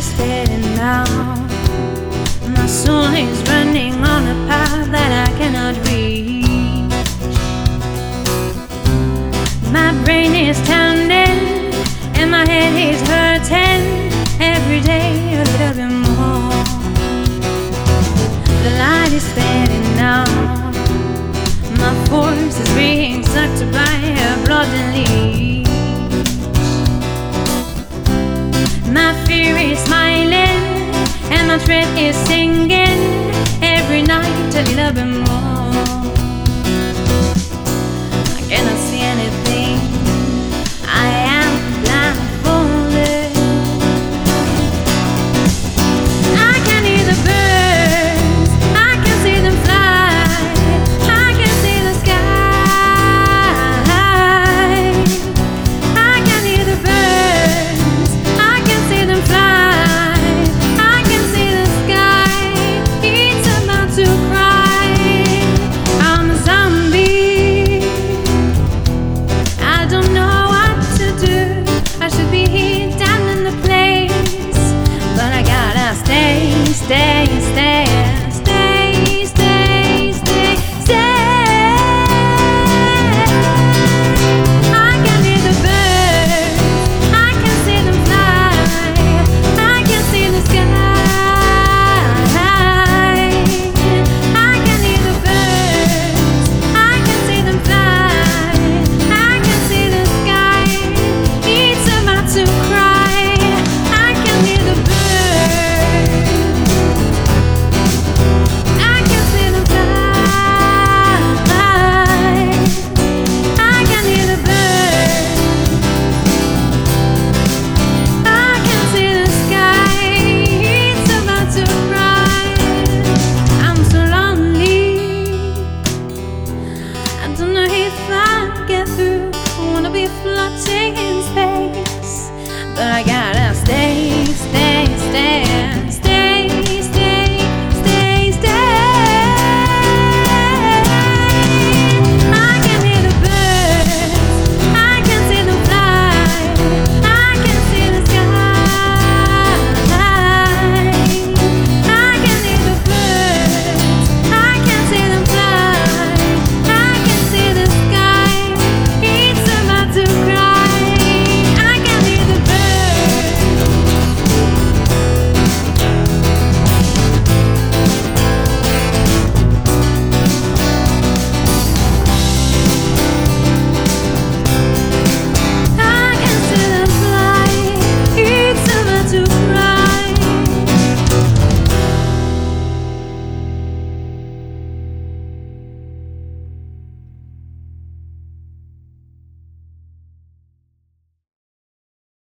wasted now. My soul is running on a path that I cannot reach. My brain is pounding and my head is hurting every day a little bit more. The light is fading now. My force is being sucked by. children is singing. stay, stay. be floating in space, but I gotta stay.